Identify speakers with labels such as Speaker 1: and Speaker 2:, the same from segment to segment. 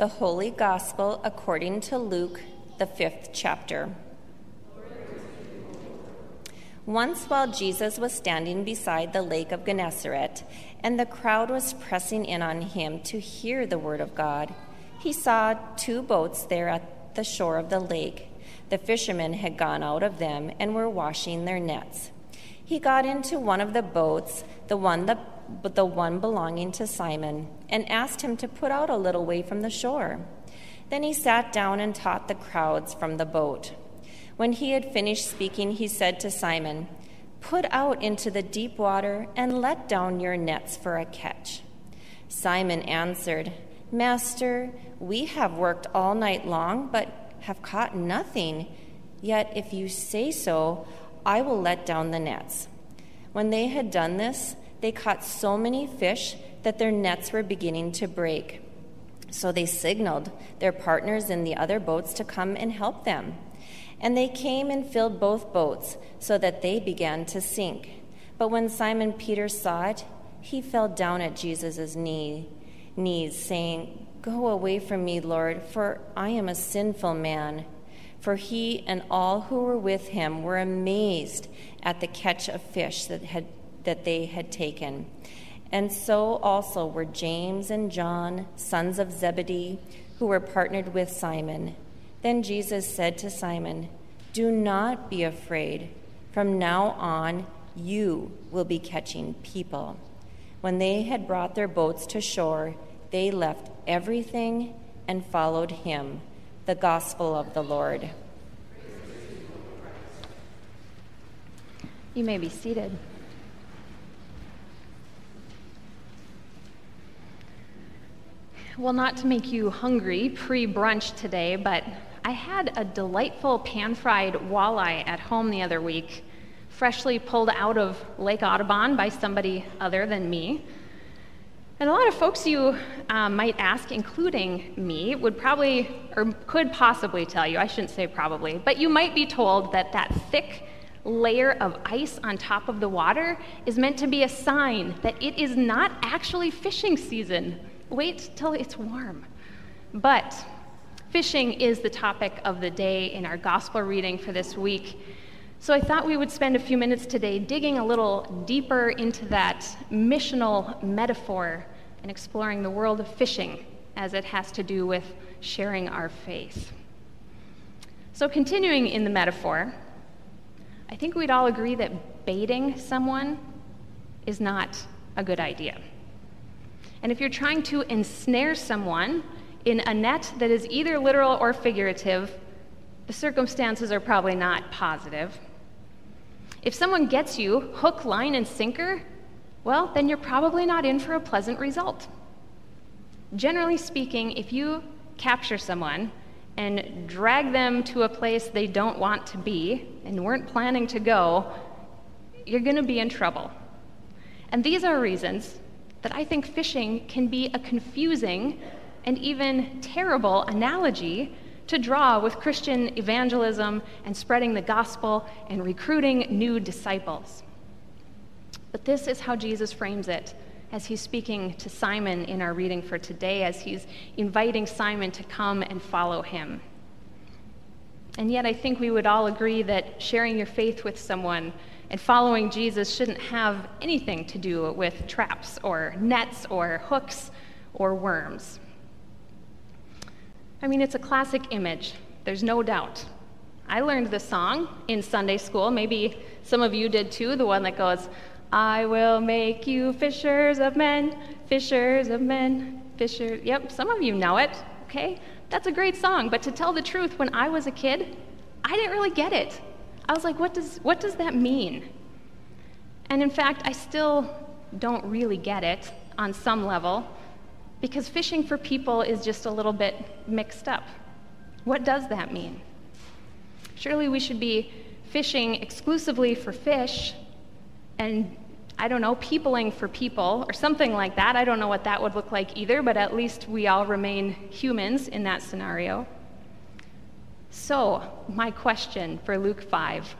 Speaker 1: The Holy Gospel according to Luke, the fifth chapter. Once, while Jesus was standing beside the lake of Gennesaret, and the crowd was pressing in on him to hear the word of God, he saw two boats there at the shore of the lake. The fishermen had gone out of them and were washing their nets. He got into one of the boats, the one the, the one belonging to Simon, and asked him to put out a little way from the shore. Then he sat down and taught the crowds from the boat. When he had finished speaking, he said to Simon, Put out into the deep water and let down your nets for a catch. Simon answered, Master, we have worked all night long, but have caught nothing. Yet if you say so, I will let down the nets. When they had done this, they caught so many fish that their nets were beginning to break. So they signaled their partners in the other boats to come and help them. And they came and filled both boats, so that they began to sink. But when Simon Peter saw it, he fell down at Jesus' knee, knees, saying, Go away from me, Lord, for I am a sinful man for he and all who were with him were amazed at the catch of fish that, had, that they had taken. And so also were James and John, sons of Zebedee, who were partnered with Simon. Then Jesus said to Simon, Do not be afraid. From now on, you will be catching people. When they had brought their boats to shore, they left everything and followed him the gospel of the Lord.
Speaker 2: You may be seated. Well, not to make you hungry pre brunch today, but I had a delightful pan fried walleye at home the other week, freshly pulled out of Lake Audubon by somebody other than me. And a lot of folks you um, might ask, including me, would probably or could possibly tell you, I shouldn't say probably, but you might be told that that thick layer of ice on top of the water is meant to be a sign that it is not actually fishing season. Wait till it's warm. But fishing is the topic of the day in our gospel reading for this week. So I thought we would spend a few minutes today digging a little deeper into that missional metaphor and exploring the world of fishing as it has to do with sharing our faith. So, continuing in the metaphor, I think we'd all agree that baiting someone is not a good idea. And if you're trying to ensnare someone in a net that is either literal or figurative, the circumstances are probably not positive. If someone gets you hook, line, and sinker, well, then you're probably not in for a pleasant result. Generally speaking, if you capture someone and drag them to a place they don't want to be and weren't planning to go, you're going to be in trouble. And these are reasons that I think fishing can be a confusing and even terrible analogy to draw with Christian evangelism and spreading the gospel and recruiting new disciples. But this is how Jesus frames it as he's speaking to Simon in our reading for today, as he's inviting Simon to come and follow him. And yet, I think we would all agree that sharing your faith with someone and following Jesus shouldn't have anything to do with traps or nets or hooks or worms. I mean, it's a classic image, there's no doubt. I learned this song in Sunday school. Maybe some of you did too, the one that goes, I will make you fishers of men, fishers of men, fishers. Yep, some of you know it, okay? That's a great song, but to tell the truth, when I was a kid, I didn't really get it. I was like, what does, what does that mean? And in fact, I still don't really get it on some level because fishing for people is just a little bit mixed up. What does that mean? Surely we should be fishing exclusively for fish and I don't know, peopling for people or something like that. I don't know what that would look like either, but at least we all remain humans in that scenario. So, my question for Luke 5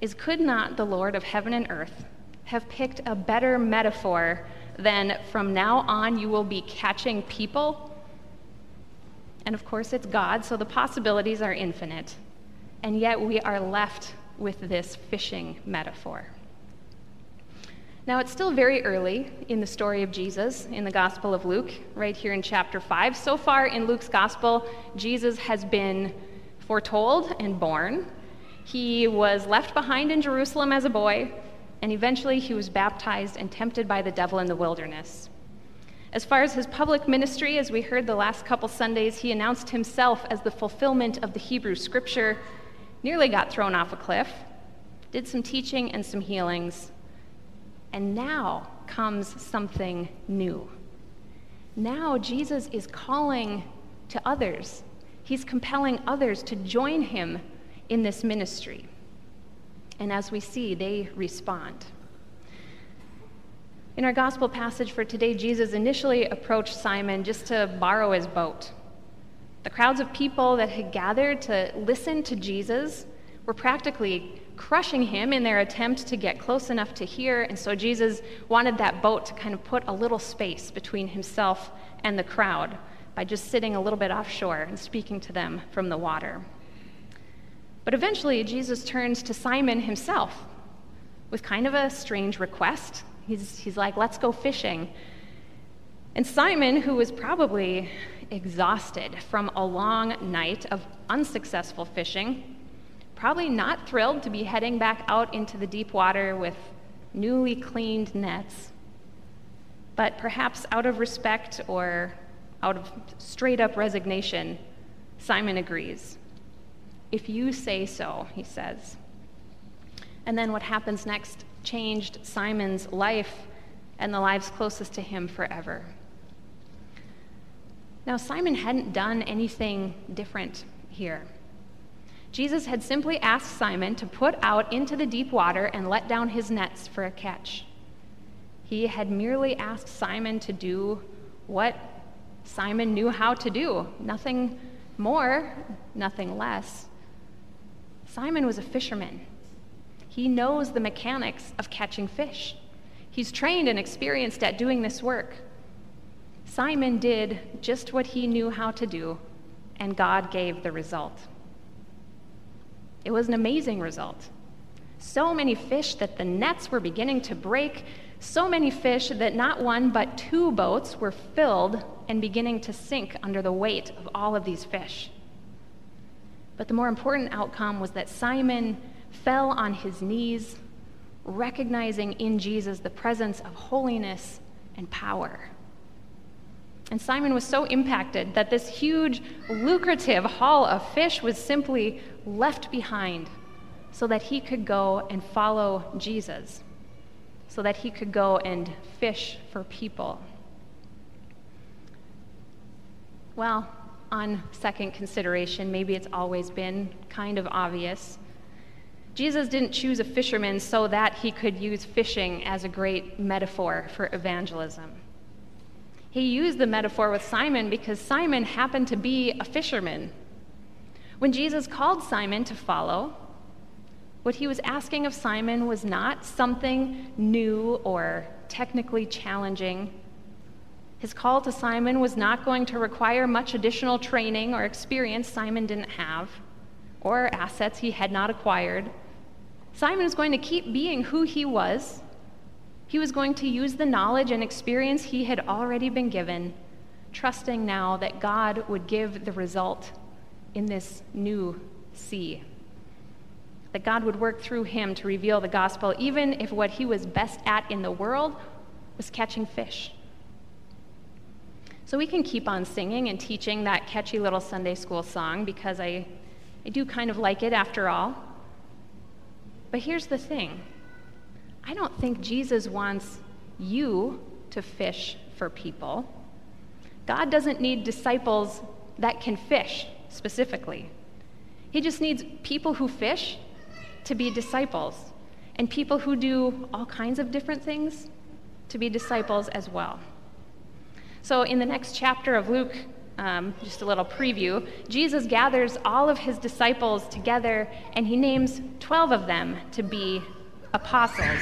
Speaker 2: is Could not the Lord of heaven and earth have picked a better metaphor than from now on you will be catching people? And of course, it's God, so the possibilities are infinite. And yet, we are left with this fishing metaphor. Now, it's still very early in the story of Jesus in the Gospel of Luke, right here in chapter 5. So far in Luke's Gospel, Jesus has been foretold and born. He was left behind in Jerusalem as a boy, and eventually he was baptized and tempted by the devil in the wilderness. As far as his public ministry, as we heard the last couple Sundays, he announced himself as the fulfillment of the Hebrew scripture, nearly got thrown off a cliff, did some teaching and some healings, and now comes something new. Now Jesus is calling to others, he's compelling others to join him in this ministry. And as we see, they respond. In our gospel passage for today, Jesus initially approached Simon just to borrow his boat. The crowds of people that had gathered to listen to Jesus were practically crushing him in their attempt to get close enough to hear, and so Jesus wanted that boat to kind of put a little space between himself and the crowd by just sitting a little bit offshore and speaking to them from the water. But eventually, Jesus turns to Simon himself with kind of a strange request He's, he's like, let's go fishing. And Simon, who was probably exhausted from a long night of unsuccessful fishing, probably not thrilled to be heading back out into the deep water with newly cleaned nets, but perhaps out of respect or out of straight up resignation, Simon agrees. If you say so, he says. And then what happens next changed Simon's life and the lives closest to him forever. Now, Simon hadn't done anything different here. Jesus had simply asked Simon to put out into the deep water and let down his nets for a catch. He had merely asked Simon to do what Simon knew how to do nothing more, nothing less. Simon was a fisherman. He knows the mechanics of catching fish. He's trained and experienced at doing this work. Simon did just what he knew how to do, and God gave the result. It was an amazing result. So many fish that the nets were beginning to break, so many fish that not one but two boats were filled and beginning to sink under the weight of all of these fish. But the more important outcome was that Simon fell on his knees, recognizing in Jesus the presence of holiness and power. And Simon was so impacted that this huge, lucrative haul of fish was simply left behind so that he could go and follow Jesus, so that he could go and fish for people. Well, on second consideration, maybe it's always been kind of obvious Jesus didn't choose a fisherman so that he could use fishing as a great metaphor for evangelism. He used the metaphor with Simon because Simon happened to be a fisherman. When Jesus called Simon to follow, what he was asking of Simon was not something new or technically challenging. His call to Simon was not going to require much additional training or experience Simon didn't have, or assets he had not acquired. Simon was going to keep being who he was. He was going to use the knowledge and experience he had already been given, trusting now that God would give the result in this new sea. That God would work through him to reveal the gospel, even if what he was best at in the world was catching fish. So we can keep on singing and teaching that catchy little Sunday school song because I, I do kind of like it after all. But here's the thing I don't think Jesus wants you to fish for people. God doesn't need disciples that can fish specifically. He just needs people who fish to be disciples, and people who do all kinds of different things to be disciples as well. So, in the next chapter of Luke, um, just a little preview, Jesus gathers all of his disciples together and he names 12 of them to be apostles.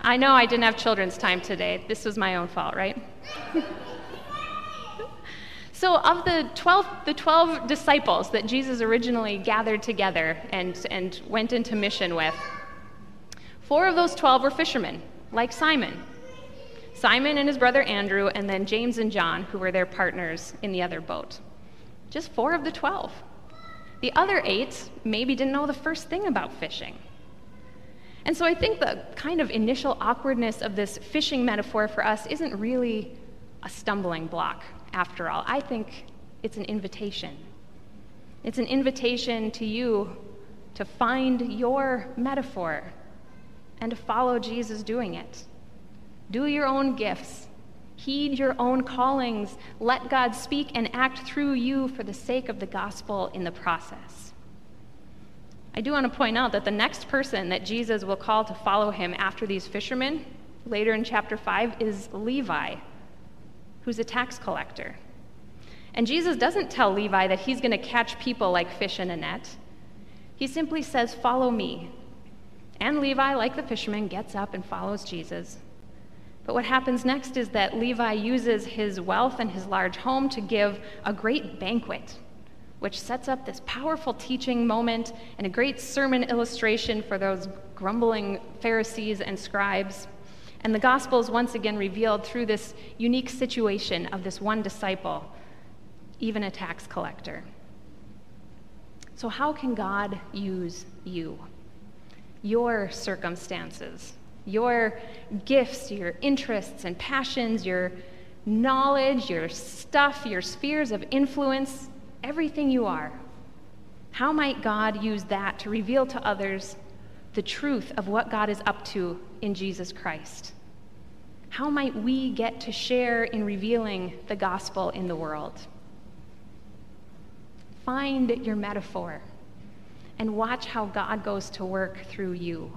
Speaker 2: I know I didn't have children's time today. This was my own fault, right? So, of the 12, the 12 disciples that Jesus originally gathered together and, and went into mission with, four of those 12 were fishermen, like Simon. Simon and his brother Andrew, and then James and John, who were their partners in the other boat. Just four of the 12. The other eight maybe didn't know the first thing about fishing. And so I think the kind of initial awkwardness of this fishing metaphor for us isn't really a stumbling block, after all. I think it's an invitation. It's an invitation to you to find your metaphor and to follow Jesus doing it. Do your own gifts. Heed your own callings. Let God speak and act through you for the sake of the gospel in the process. I do want to point out that the next person that Jesus will call to follow him after these fishermen, later in chapter 5, is Levi, who's a tax collector. And Jesus doesn't tell Levi that he's going to catch people like fish in a net. He simply says, Follow me. And Levi, like the fisherman, gets up and follows Jesus. But what happens next is that Levi uses his wealth and his large home to give a great banquet, which sets up this powerful teaching moment and a great sermon illustration for those grumbling Pharisees and scribes. And the gospel is once again revealed through this unique situation of this one disciple, even a tax collector. So, how can God use you? Your circumstances, your gifts, your interests and passions, your knowledge, your stuff, your spheres of influence, everything you are. How might God use that to reveal to others the truth of what God is up to in Jesus Christ? How might we get to share in revealing the gospel in the world? Find your metaphor and watch how God goes to work through you.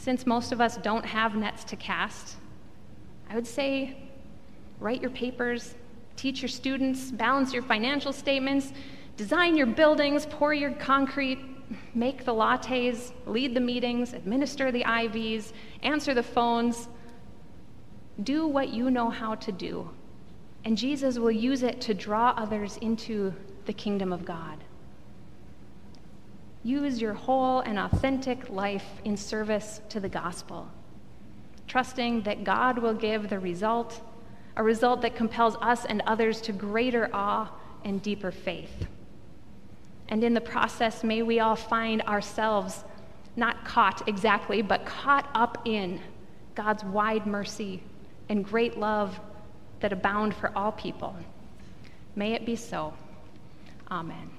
Speaker 2: Since most of us don't have nets to cast, I would say write your papers, teach your students, balance your financial statements, design your buildings, pour your concrete, make the lattes, lead the meetings, administer the IVs, answer the phones. Do what you know how to do, and Jesus will use it to draw others into the kingdom of God. Use your whole and authentic life in service to the gospel, trusting that God will give the result, a result that compels us and others to greater awe and deeper faith. And in the process, may we all find ourselves not caught exactly, but caught up in God's wide mercy and great love that abound for all people. May it be so. Amen.